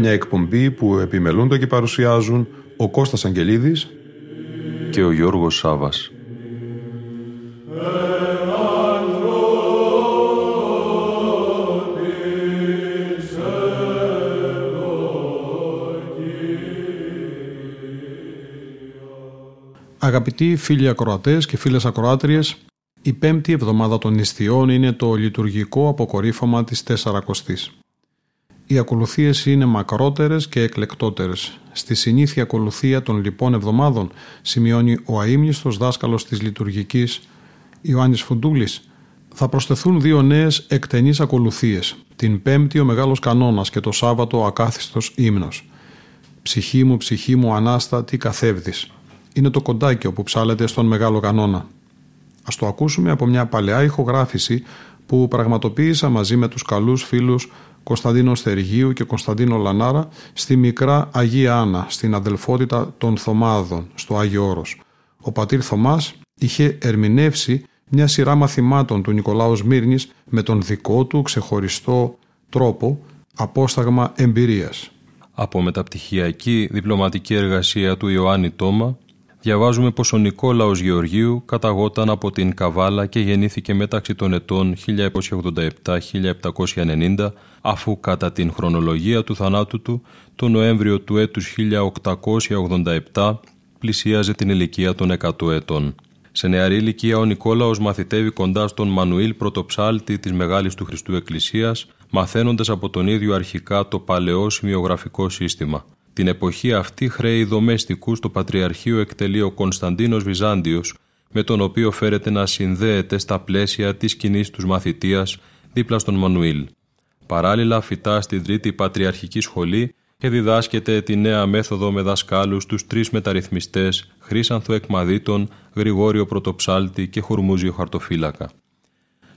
Μια εκπομπή που επιμελούνται και παρουσιάζουν ο Κώστας Αγγελίδης και ο Γιώργος Σάβας. Αγαπητοί φίλοι ακροατές και φίλες ακροάτριες, η πέμπτη εβδομάδα των νηστειών είναι το λειτουργικό αποκορύφωμα της Τεσσαρακοστής. Οι ακολουθίες είναι μακρότερες και εκλεκτότερες. Στη συνήθεια ακολουθία των λοιπών εβδομάδων σημειώνει ο αείμνηστος δάσκαλος της λειτουργικής Ιωάννης Φουντούλης θα προσθεθούν δύο νέες εκτενείς ακολουθίες. Την πέμπτη ο Μεγάλος Κανόνας και το Σάββατο ο Ακάθιστος Ύμνος. «Ψυχή μου, ψυχή μου, Ανάστα, τι καθεύδεις» είναι το κοντάκιο που ψάλεται στον Μεγάλο Κανόνα. Ας το ακούσουμε από μια παλαιά ηχογράφηση που πραγματοποίησα μαζί με τους καλούς φίλους Κωνσταντίνο Στεργίου και Κωνσταντίνο Λανάρα στη μικρά Αγία Άννα, στην αδελφότητα των Θωμάδων, στο Άγιο Όρος. Ο πατήρ Θωμάς είχε ερμηνεύσει μια σειρά μαθημάτων του Νικολάου Σμύρνης με τον δικό του ξεχωριστό τρόπο απόσταγμα εμπειρίας. Από μεταπτυχιακή διπλωματική εργασία του Ιωάννη Τόμα διαβάζουμε πως ο Νικόλαος Γεωργίου καταγόταν από την Καβάλα και γεννήθηκε μεταξύ των ετών 1787-1790 αφού κατά την χρονολογία του θανάτου του το Νοέμβριο του έτους 1887 πλησίαζε την ηλικία των 100 ετών. Σε νεαρή ηλικία ο Νικόλαος μαθητεύει κοντά στον Μανουήλ πρωτοψάλτη της Μεγάλης του Χριστού Εκκλησίας μαθαίνοντας από τον ίδιο αρχικά το παλαιό σημειογραφικό σύστημα. Την εποχή αυτή χρέη δομέστικους στο Πατριαρχείο εκτελεί ο Κωνσταντίνος Βυζάντιος, με τον οποίο φέρεται να συνδέεται στα πλαίσια της κοινής τους μαθητείας δίπλα στον Μανουήλ. Παράλληλα φυτά στην Τρίτη Πατριαρχική Σχολή και διδάσκεται τη νέα μέθοδο με δασκάλους τους τρεις μεταρρυθμιστές Χρήσανθο Εκμαδίτων, Γρηγόριο Πρωτοψάλτη και Χουρμούζιο Χαρτοφύλακα.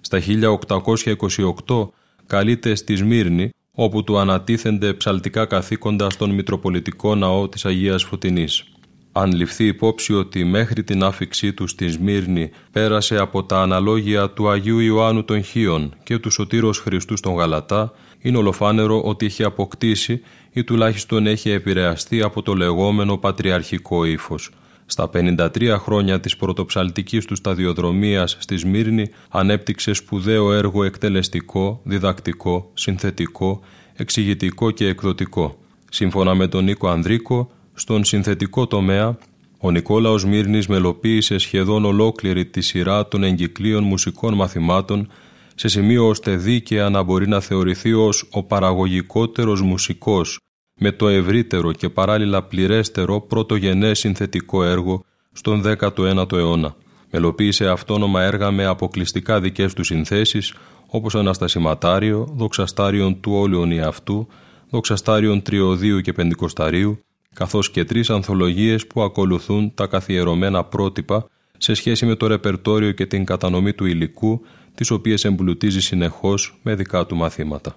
Στα 1828 καλείται στη Σμύρνη όπου του ανατίθενται ψαλτικά καθήκοντα στον Μητροπολιτικό Ναό της Αγίας Φωτεινής. Αν ληφθεί υπόψη ότι μέχρι την άφηξή του στη Σμύρνη πέρασε από τα αναλόγια του Αγίου Ιωάννου των Χίων και του Σωτήρος Χριστού στον Γαλατά, είναι ολοφάνερο ότι έχει αποκτήσει ή τουλάχιστον έχει επηρεαστεί από το λεγόμενο πατριαρχικό ύφος, στα 53 χρόνια της πρωτοψαλτικής του σταδιοδρομίας στη Σμύρνη ανέπτυξε σπουδαίο έργο εκτελεστικό, διδακτικό, συνθετικό, εξηγητικό και εκδοτικό. Σύμφωνα με τον Νίκο Ανδρίκο, στον συνθετικό τομέα, ο Νικόλαος Μύρνης μελοποίησε σχεδόν ολόκληρη τη σειρά των εγκυκλίων μουσικών μαθημάτων σε σημείο ώστε δίκαια να μπορεί να θεωρηθεί ως ο παραγωγικότερος μουσικός με το ευρύτερο και παράλληλα πληρέστερο πρωτογενές συνθετικό έργο στον 19ο αιώνα. Μελοποίησε αυτόνομα έργα με αποκλειστικά δικές του συνθέσεις όπως Αναστασιματάριο, Δοξαστάριον του Όλιον Ιαυτού, Δοξαστάριον Τριωδίου και Πεντηκοσταρίου, καθώς και τρεις ανθολογίες που ακολουθούν τα καθιερωμένα πρότυπα σε σχέση με το ρεπερτόριο και την κατανομή του υλικού, τις οποίες εμπλουτίζει συνεχώς με δικά του μαθήματα.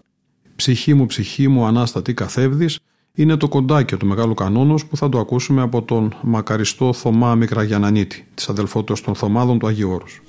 «Ψυχή μου, ψυχή μου, Ανάστατη καθεύδης» είναι το κοντάκιο του Μεγάλου Κανόνος που θα το ακούσουμε από τον μακαριστό Θωμά Μικραγιανανίτη, της αδελφότητας των Θωμάδων του Αγίου Όρους.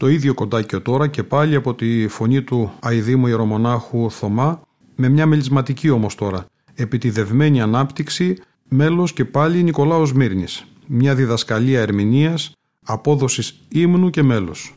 το ίδιο κοντάκιο τώρα και πάλι από τη φωνή του αηδήμου ιερομονάχου Θωμά, με μια μελισματική όμως τώρα, επί τη επιτιδευμένη ανάπτυξη, μέλος και πάλι Νικολάος Μύρνης, μια διδασκαλία ερμηνείας, απόδοσης ύμνου και μέλος.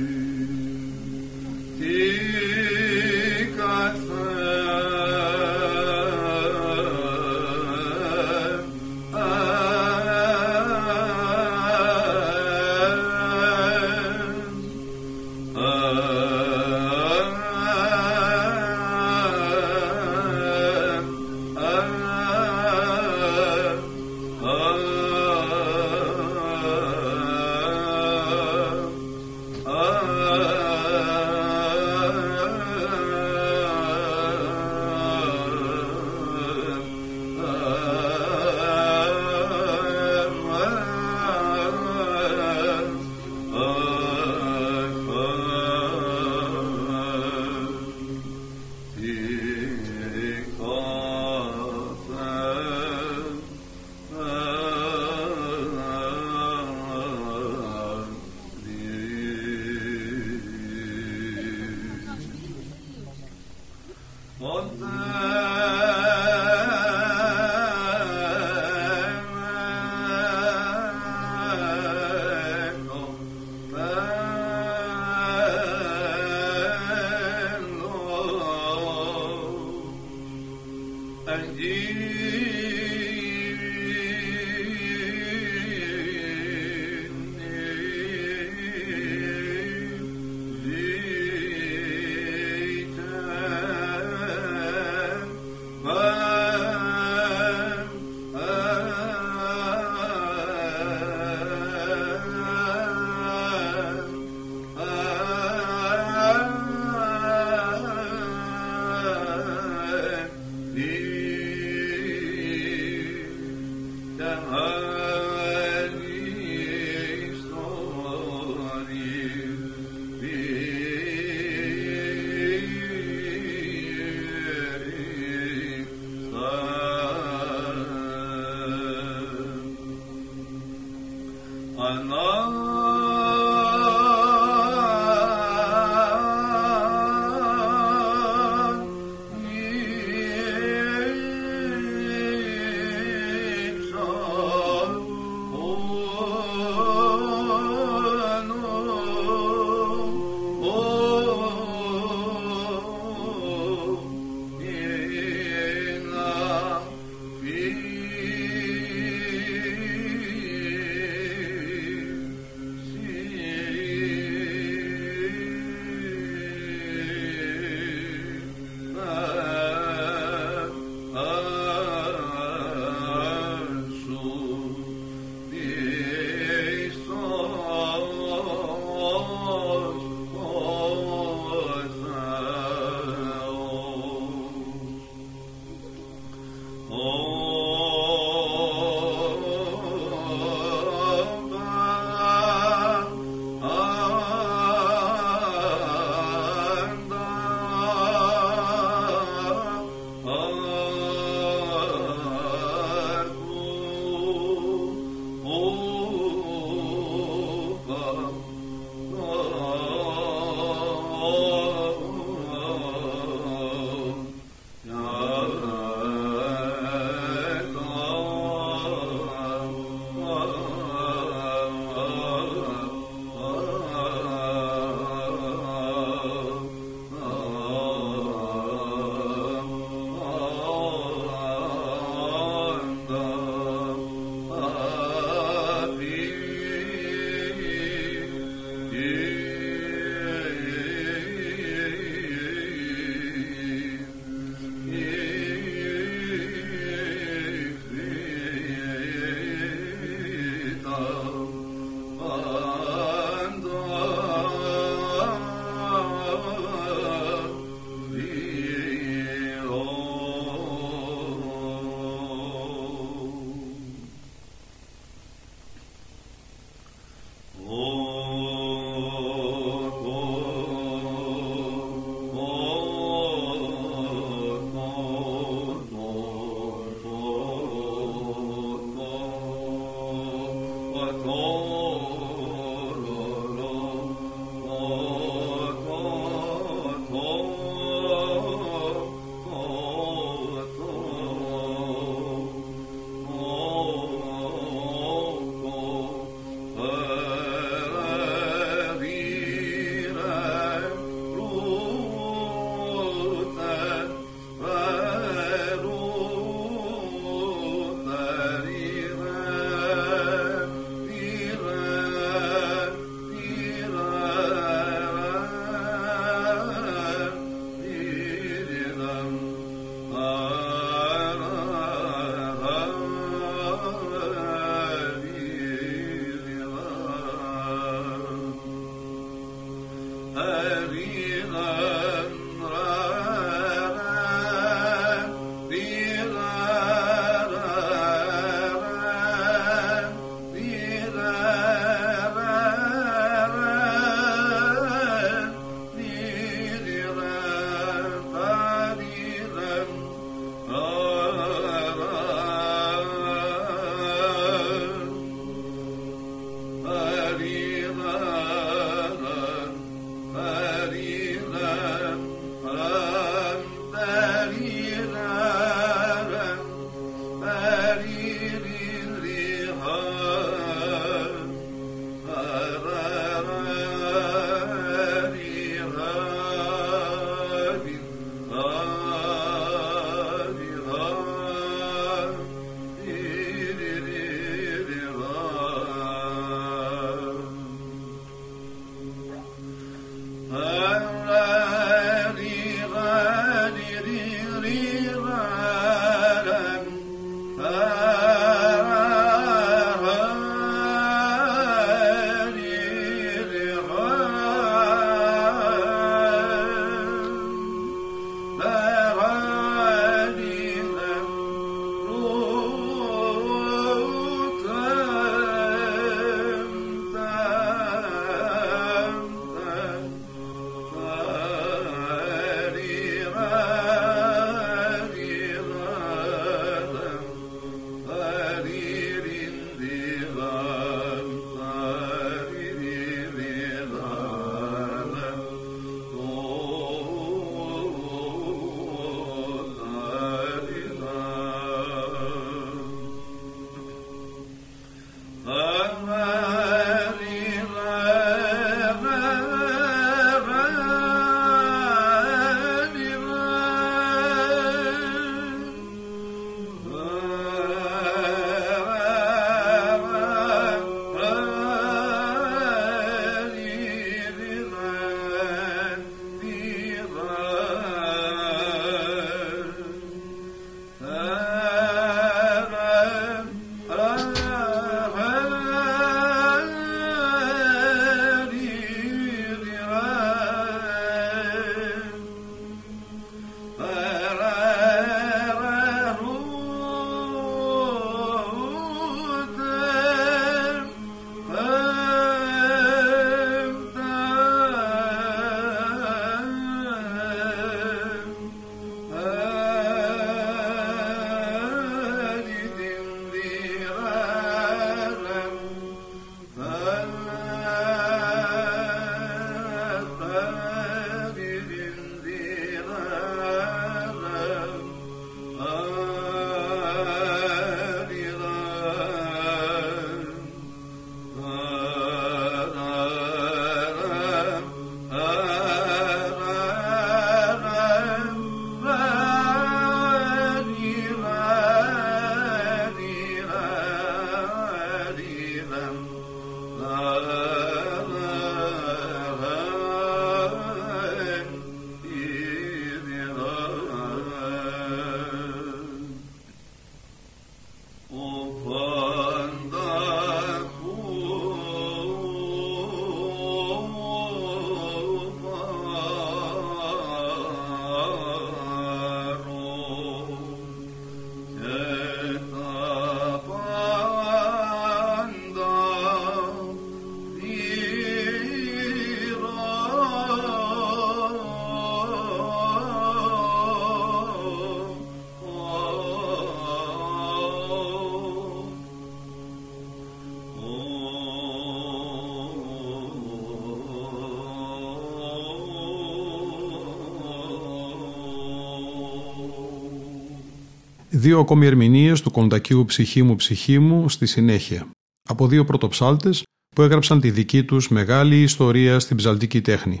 Δύο ακόμη ερμηνείες του κοντακίου «Ψυχή μου, ψυχή μου» στη συνέχεια, από δύο πρωτοψάλτες που έγραψαν τη δική τους μεγάλη ιστορία στην ψαλτική τέχνη.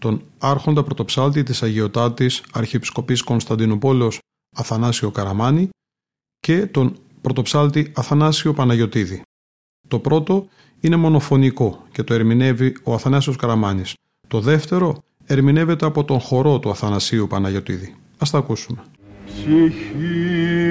Τον άρχοντα πρωτοψάλτη της Αγιοτάτης Αρχιεπισκοπής Κωνσταντινούπολεως Αθανάσιο Καραμάνη και τον πρωτοψάλτη Αθανάσιο Παναγιωτίδη. Το πρώτο είναι μονοφωνικό και το ερμηνεύει ο Αθανάσιος Καραμάνης. Το δεύτερο ερμηνεύεται από τον χορό του Αθανασίου Παναγιωτίδη. Ας τα ακούσουμε. тихий.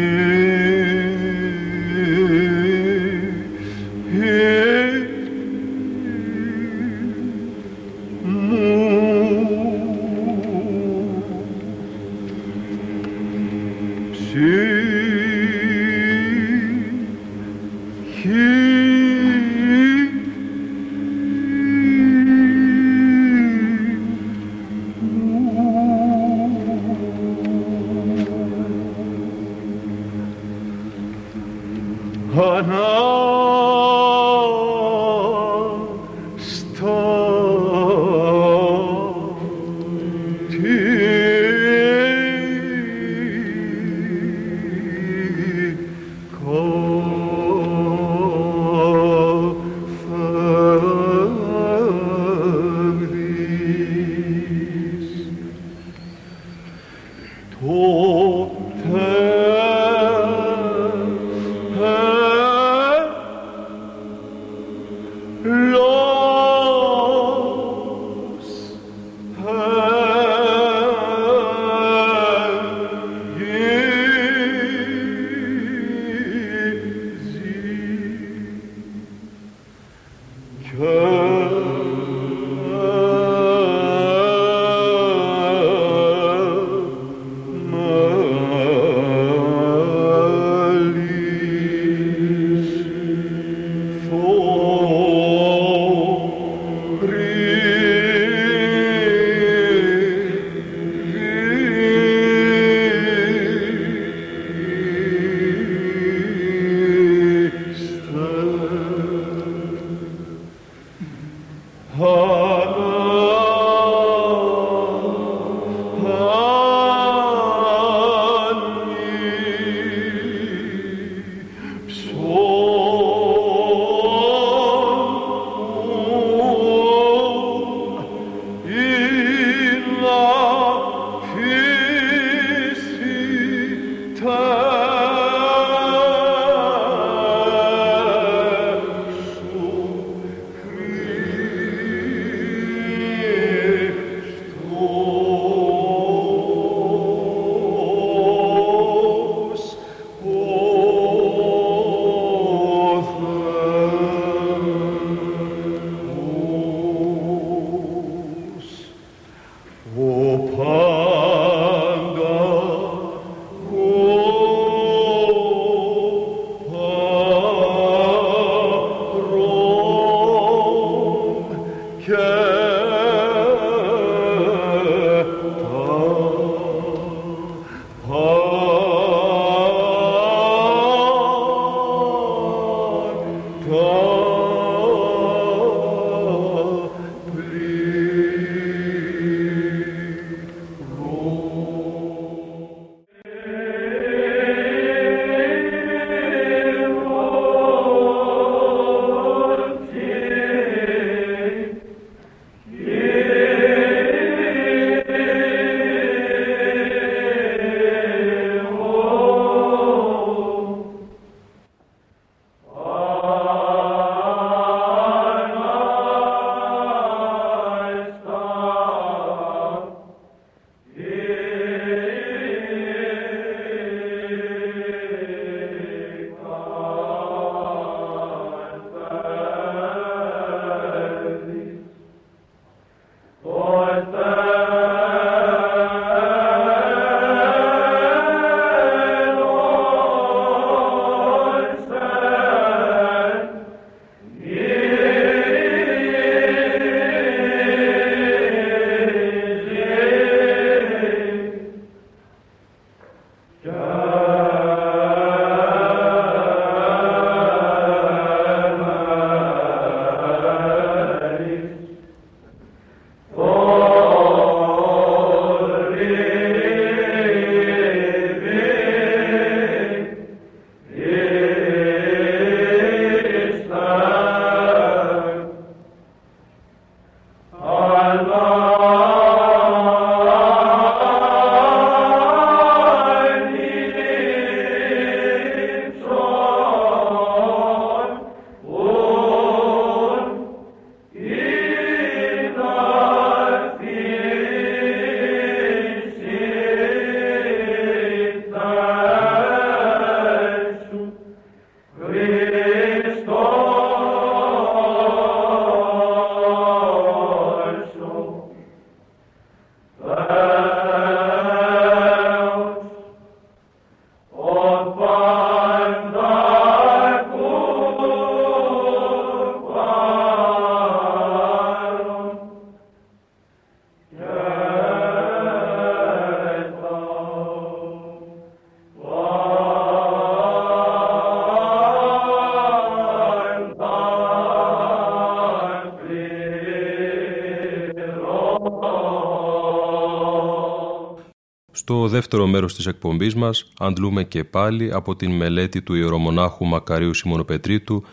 Στο δεύτερο μέρος της εκπομπής μας αντλούμε και πάλι από την μελέτη του ιερομονάχου Μακαρίου Σιμωνοπετρίτου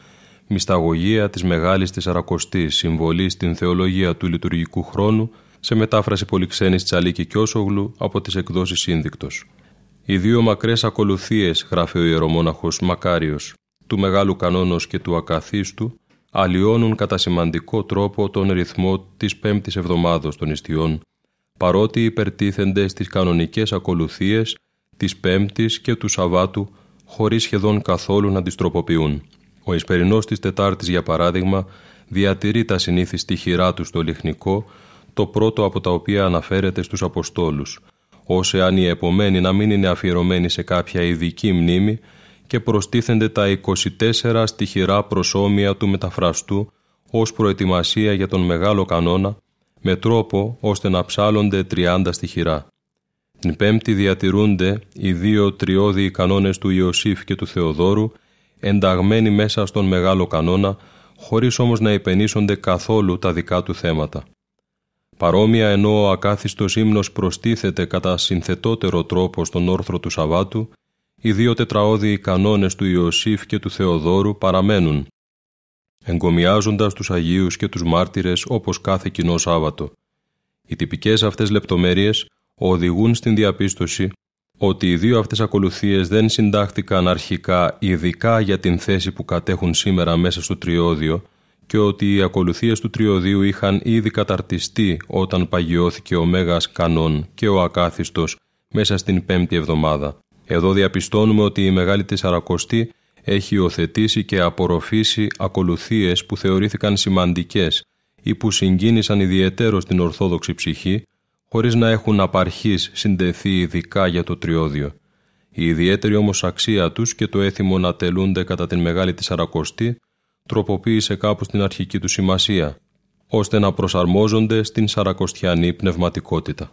«Μυσταγωγία της Μεγάλης Τεσσαρακοστής, συμβολή στην θεολογία του λειτουργικού χρόνου» σε μετάφραση πολυξένης Τσαλίκη Κιώσογλου από τις εκδόσεις Σύνδικτος. Οι δύο μακρές ακολουθίες, γράφει ο ιερομόναχος Μακάριος, του Μεγάλου Κανόνος και του Ακαθίστου, αλλοιώνουν κατά σημαντικό τρόπο τον ρυθμό της πέμπτης εβδομάδος των ιστιών, παρότι υπερτίθενται στις κανονικές ακολουθίες της Πέμπτης και του Σαββάτου χωρίς σχεδόν καθόλου να τις τροποποιούν. Ο Ισπερινός της Τετάρτης, για παράδειγμα, διατηρεί τα συνήθη στοιχειρά του στο λιχνικό, το πρώτο από τα οποία αναφέρεται στους Αποστόλους, ως εάν η επομένη να μην είναι αφιερωμένη σε κάποια ειδική μνήμη και προστίθενται τα 24 στοιχειρά προσώμια του μεταφραστού ως προετοιμασία για τον μεγάλο κανόνα με τρόπο ώστε να ψάλλονται 30 στοιχειρά. Την πέμπτη διατηρούνται οι δύο τριώδιοι κανόνες του Ιωσήφ και του Θεοδόρου ενταγμένοι μέσα στον μεγάλο κανόνα χωρίς όμως να υπενήσονται καθόλου τα δικά του θέματα. Παρόμοια ενώ ο ακάθιστος ύμνος προστίθεται κατά συνθετότερο τρόπο στον όρθρο του Σαββάτου, οι δύο τετραώδιοι κανόνες του Ιωσήφ και του Θεοδόρου παραμένουν, εγκομιάζοντας τους Αγίους και τους μάρτυρες όπως κάθε κοινό Σάββατο. Οι τυπικές αυτές λεπτομέρειες οδηγούν στην διαπίστωση ότι οι δύο αυτές ακολουθίες δεν συντάχθηκαν αρχικά ειδικά για την θέση που κατέχουν σήμερα μέσα στο τριώδιο και ότι οι ακολουθίες του τριωδίου είχαν ήδη καταρτιστεί όταν παγιώθηκε ο Μέγας Κανόν και ο Ακάθιστος μέσα στην πέμπτη εβδομάδα. Εδώ διαπιστώνουμε ότι η Μεγάλη Τεσσαρακοστή έχει υιοθετήσει και απορροφήσει ακολουθίες που θεωρήθηκαν σημαντικές ή που συγκίνησαν ιδιαίτερο στην Ορθόδοξη ψυχή, χωρίς να έχουν απαρχής συνδεθεί ειδικά για το τριώδιο. Η ιδιαίτερη όμως αξία τους και το έθιμο να τελούνται κατά την Μεγάλη Τεσσαρακοστή τροποποίησε κάπου στην αρχική του σημασία, ώστε να προσαρμόζονται στην σαρακοστιανή πνευματικότητα.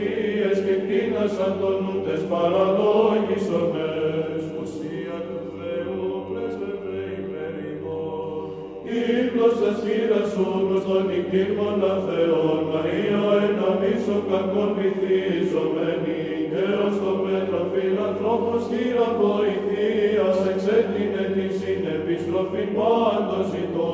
τον οικτήρμονα Μαρία εν αμίσο κακόν βυθίζομενη, καιρός το μέτρο φιλανθρώπος χείρα βοηθείας, εξέτεινε τη συνεπιστροφή πάντων ζητώ.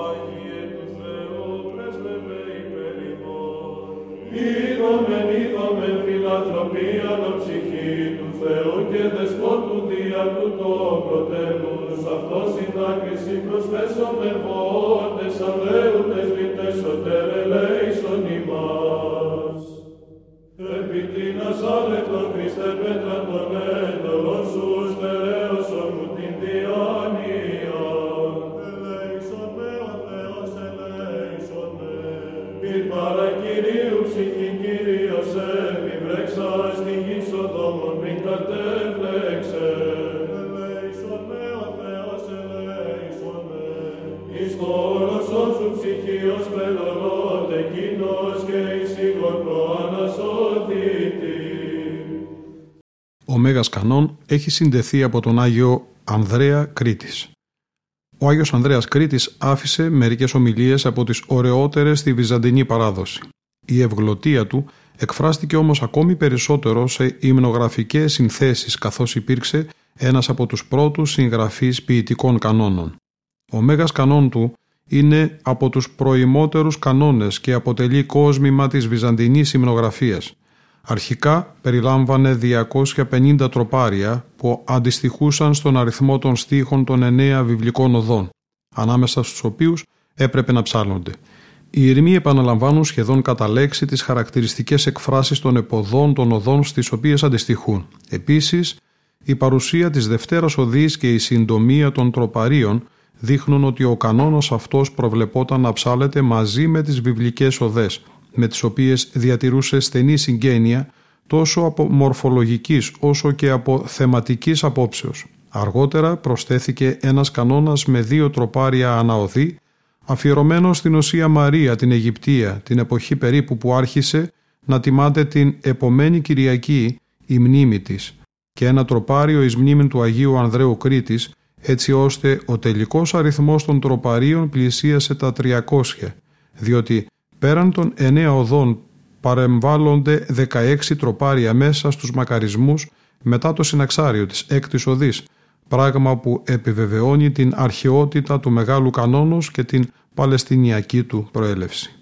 Άγιε του Θεού, πρέσβευε υπερημών, είδομεν, είδομεν φιλανθρωπή αναψυχή του Θεού και δεσπότου δια του το πρωτεύους, αυτός η δάκρυση προσθέσομεν Μέγας Κανόν έχει συνδεθεί από τον Άγιο Ανδρέα Κρήτης. Ο Άγιος Ανδρέας Κρήτης άφησε μερικές ομιλίες από τις ωραιότερες στη βυζαντινή παράδοση. Η ευγλωτία του εκφράστηκε όμως ακόμη περισσότερο σε υμνογραφικές συνθέσεις καθώς υπήρξε ένας από τους πρώτους συγγραφείς ποιητικών κανόνων. Ο Μέγας Κανόν του είναι από τους προημότερους κανόνες και αποτελεί κόσμημα της βυζαντινής υμνογραφίας. Αρχικά περιλάμβανε 250 τροπάρια που αντιστοιχούσαν στον αριθμό των στίχων των εννέα βιβλικών οδών, ανάμεσα στους οποίους έπρεπε να ψάλλονται. Οι ηρμοί επαναλαμβάνουν σχεδόν κατά λέξη τις χαρακτηριστικές εκφράσεις των εποδών των οδών στις οποίες αντιστοιχούν. Επίσης, η παρουσία της Δευτέρας Οδής και η συντομία των τροπαρίων δείχνουν ότι ο κανόνας αυτός προβλεπόταν να ψάλεται μαζί με τις βιβλικές οδές, με τις οποίες διατηρούσε στενή συγγένεια τόσο από μορφολογικής όσο και από θεματικής απόψεως. Αργότερα προσθέθηκε ένας κανόνας με δύο τροπάρια αναοδή, αφιερωμένο στην Οσία Μαρία την Αιγυπτία, την εποχή περίπου που άρχισε να τιμάται την επομένη Κυριακή η μνήμη της και ένα τροπάριο εις μνήμη του Αγίου Ανδρέου Κρήτης έτσι ώστε ο τελικός αριθμός των τροπαρίων πλησίασε τα 300, διότι πέραν των 9 οδών παρεμβάλλονται 16 τροπάρια μέσα στους μακαρισμούς μετά το συναξάριο της έκτης οδής, πράγμα που επιβεβαιώνει την αρχαιότητα του Μεγάλου Κανόνος και την παλαιστινιακή του προέλευση.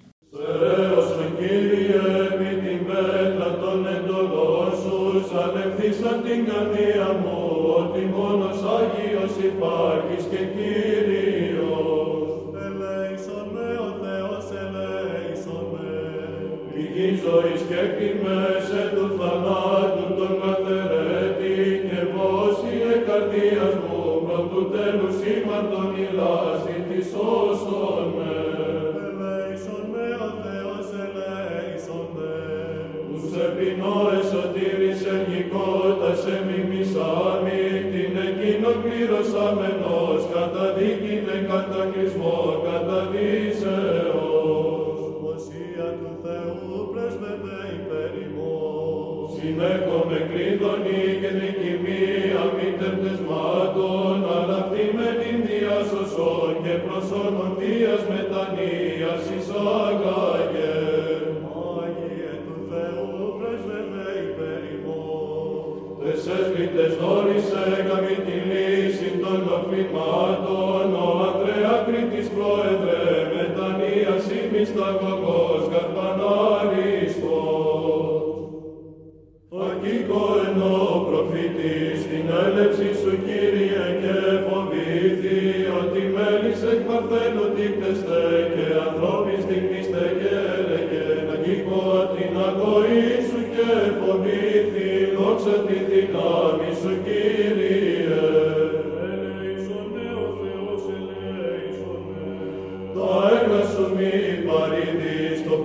Και φοβήθη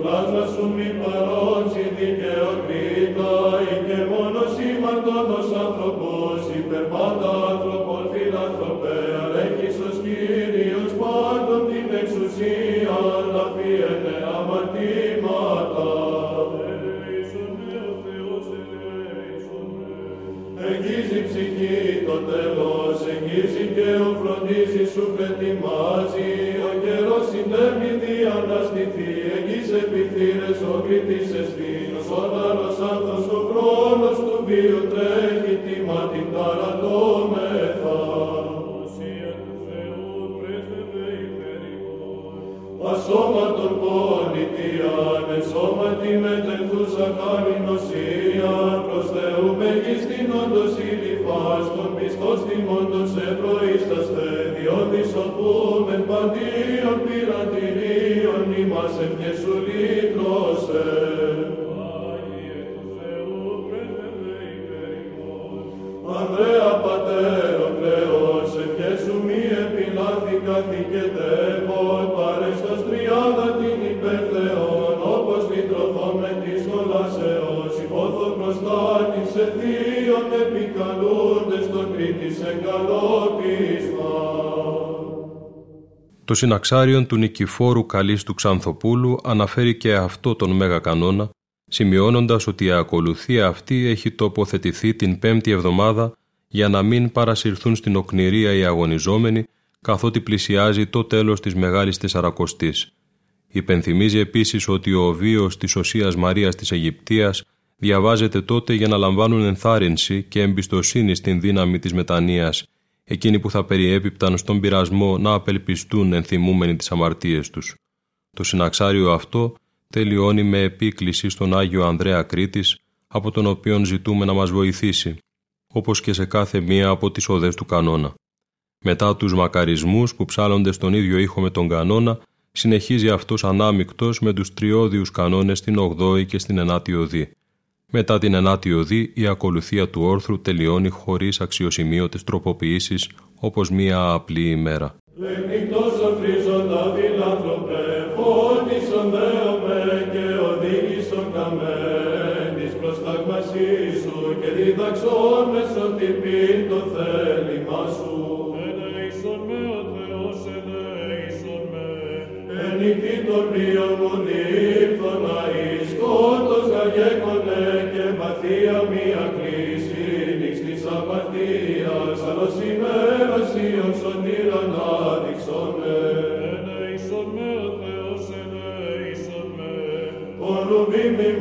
gladna su mi parola, Το συναξάριον του Νικηφόρου Καλής του Ξανθοπούλου αναφέρει και αυτό τον Μέγα Κανόνα, σημειώνοντας ότι η ακολουθία αυτή έχει τοποθετηθεί την πέμπτη εβδομάδα για να μην παρασυρθούν στην οκνηρία οι αγωνιζόμενοι, καθότι πλησιάζει το τέλος της Μεγάλης Τεσσαρακοστής. Υπενθυμίζει επίσης ότι ο βίος της Οσίας Μαρίας της Αιγυπτίας διαβάζεται τότε για να λαμβάνουν ενθάρρυνση και εμπιστοσύνη στην δύναμη της μετανοίας εκείνοι που θα περιέπιπταν στον πειρασμό να απελπιστούν ενθυμούμενοι τις αμαρτίες τους. Το συναξάριο αυτό τελειώνει με επίκληση στον Άγιο Ανδρέα Κρήτης, από τον οποίον ζητούμε να μας βοηθήσει, όπως και σε κάθε μία από τις οδές του κανόνα. Μετά τους μακαρισμούς που ψάλλονται στον ίδιο ήχο με τον κανόνα, συνεχίζει αυτός ανάμεικτος με τους τριώδιους κανόνες στην 8η και στην 9η οδή. Μετά την ενάτη οδή, η ακολουθία του όρθρου τελειώνει χωρίς αξιοσημείωτες τροποποιήσεις, όπως μία απλή ημέρα. Λεκνικτός οφρίζοντα φιλάνθρωπε, φώτισον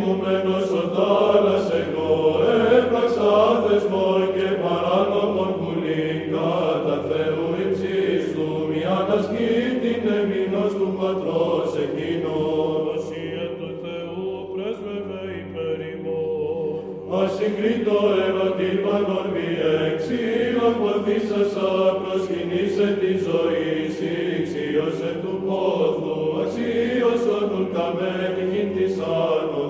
Ορουβή μιμωμένος ο θάλας εγώ έπραξα θεσμό και παράνομον πουλήν κατά Θεού υψίστου μια ανασκήτην εμείνος του Πατρός εκείνος. Οσία του Θεού πρέσβευε υπέρ ημών. Ασυγκρίτω ερωτήρπαν ορβή εξήλων ποθήσασα προσκυνήσε τη ζωή εξίωσε του πόθου Ocios ocultamente in ti sano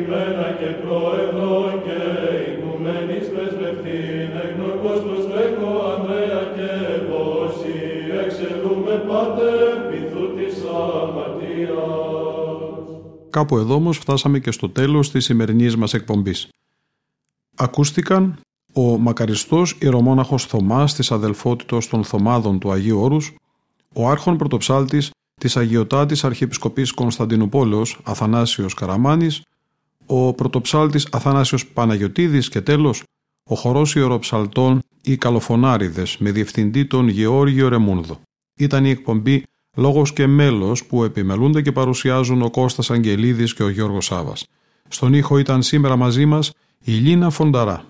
Κρήτης επιμένα και πρόεδρο και οικουμένης πρεσβευτήν, εγνω κόσμος τρέχω Ανδρέα και Βόση, εξελούμε πάτερ πειθού της αμαρτίας. Κάπου εδώ όμως φτάσαμε και στο τέλος της σημερινής μας εκπομπής. Ακούστηκαν ο μακαριστός ιερομόναχος Θωμάς της αδελφότητος των Θωμάδων του Αγίου Όρους, ο άρχον πρωτοψάλτης της Αγιωτάτης Αρχιεπισκοπής Κωνσταντινούπολεως Αθανάσιος Καραμάνης, ο πρωτοψάλτης Αθανάσιος Παναγιωτίδης και τέλος ο χορός ιεροψαλτών «Οι Καλοφωνάριδες» με διευθυντή τον Γεώργιο Ρεμούνδο. Ήταν η εκπομπή «Λόγος και μέλος» που επιμελούνται και παρουσιάζουν ο Κώστας Αγγελίδης και ο Γιώργος Σάβας. Στον ήχο ήταν σήμερα μαζί μας η Λίνα Φονταρά.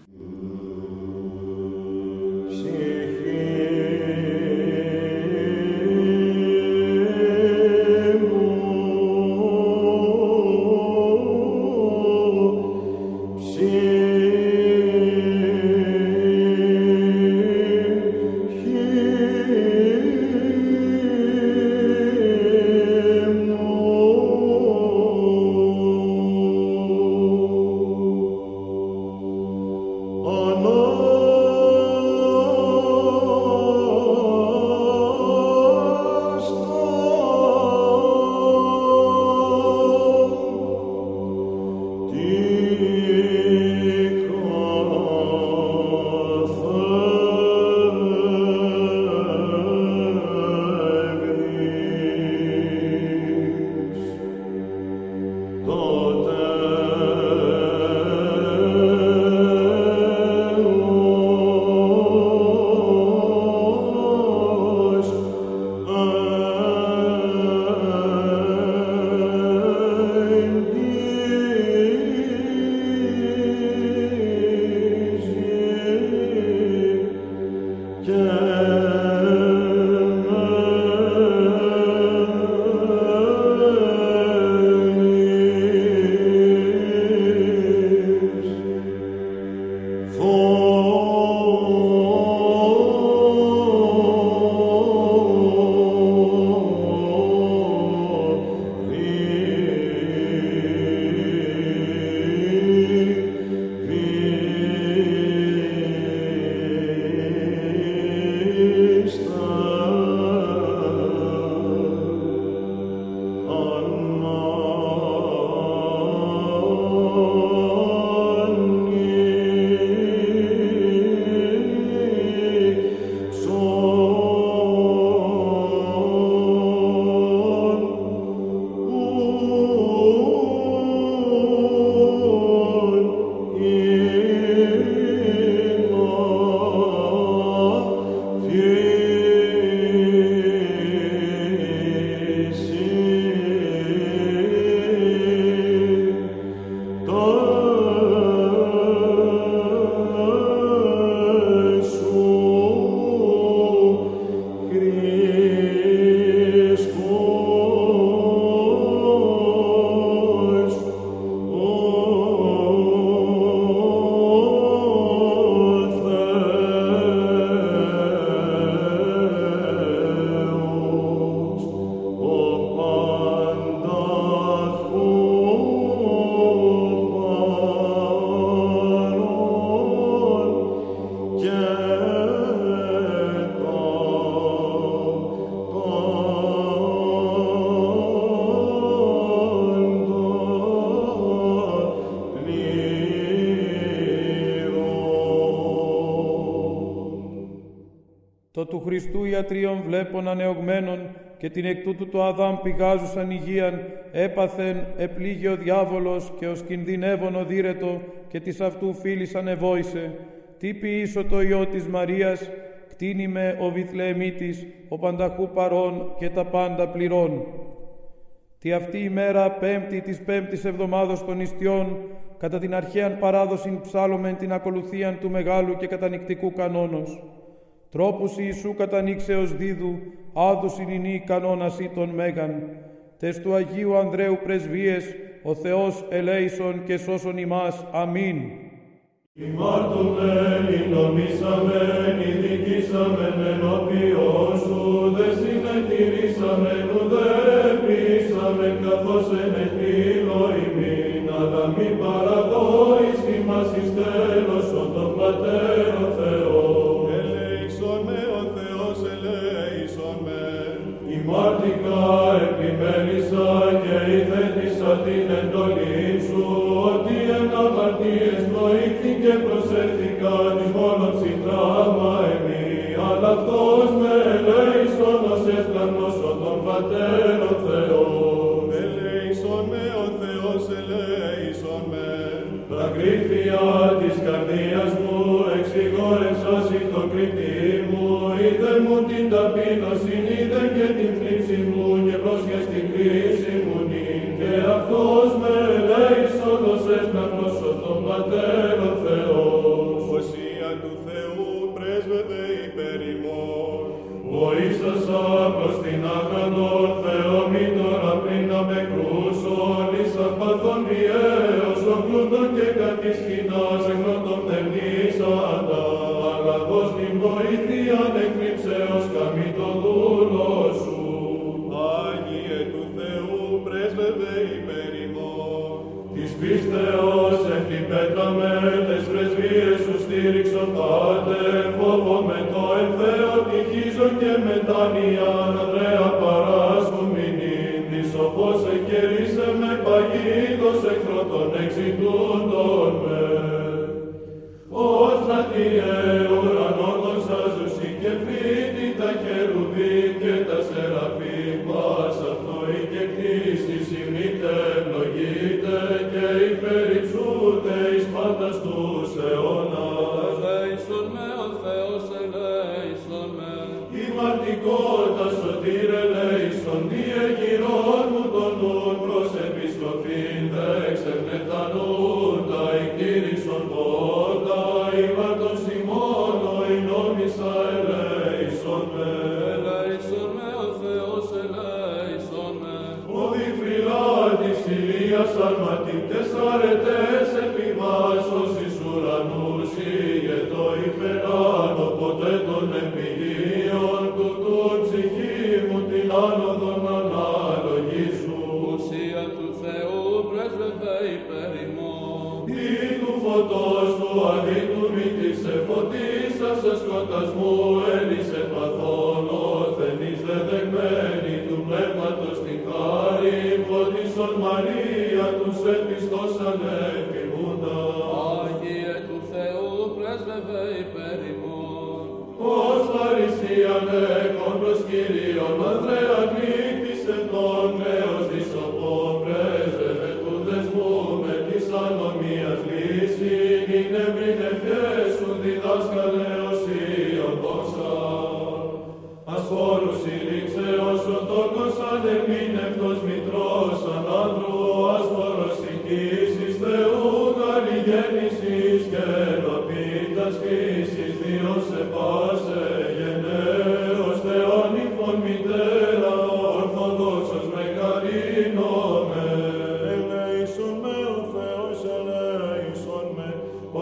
Χριστού ιατρίων βλέπων ανεωγμένων και την εκ τούτου το Αδάμ πηγάζουσαν υγείαν, έπαθεν, επλήγει ο διάβολος και ως κινδυνεύων οδύρετο και της αυτού φίλης ανεβόησε. Τι ποιήσω το Υιό της Μαρίας, κτίνει με ο Βιθλεεμίτης, ο πανταχού παρών και τα πάντα πληρών. Τι αυτή η μέρα πέμπτη της πέμπτης εβδομάδος των ιστιών, κατά την αρχαίαν παράδοση ψάλομεν την ακολουθίαν του μεγάλου και κατανικτικού κανόνος τρόπους Ιησού κατανήξεως δίδου, άδους ηνινή κανόνας ή των μέγαν, τες του Αγίου Ανδρέου πρεσβείες, ο Θεός ελέησον και σώσον ημάς. Αμήν. Ημάρτουμεν, ημνομίσαμεν, ειδικήσαμεν ενώπιον σου, δε συνετηρήσαμεν, ουδέ πείσαμεν, καθώς εν επίλο ημίν, αλλά μη παραδόης ημάς πάντα στους αιώνας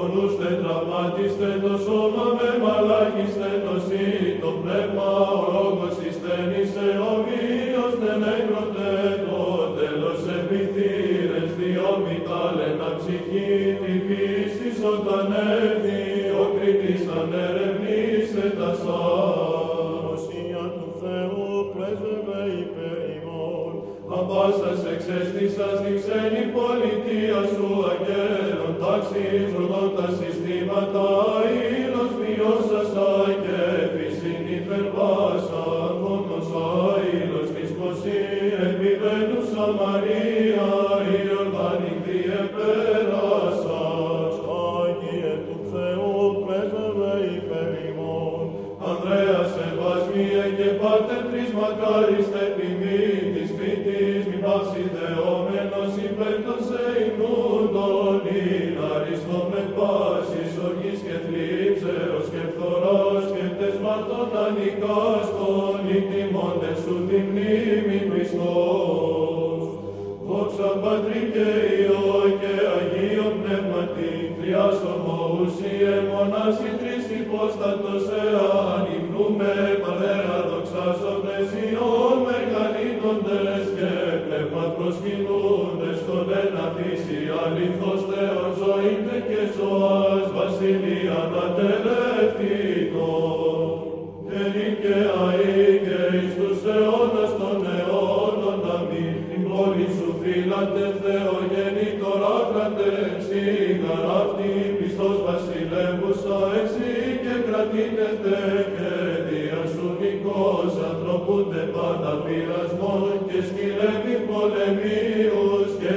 πονούστε, τραυμάτιστε το σώμα με μαλάκιστε το σύ, το πνεύμα ο λόγος ιστένησε, ο βίος δεν έκροτέ, το τέλος επιθύρες, διόμοι τάλενα ψυχή. Την πόλη σου φύλατε Θεογεννήτωρ άκρατε εξήγαρ αυτή πιστός βασιλεύουσα εσύ και κρατήνετε και δια σου νικός ανθρωπούνται πάντα πειρασμών και σκυλεύει πολεμίους και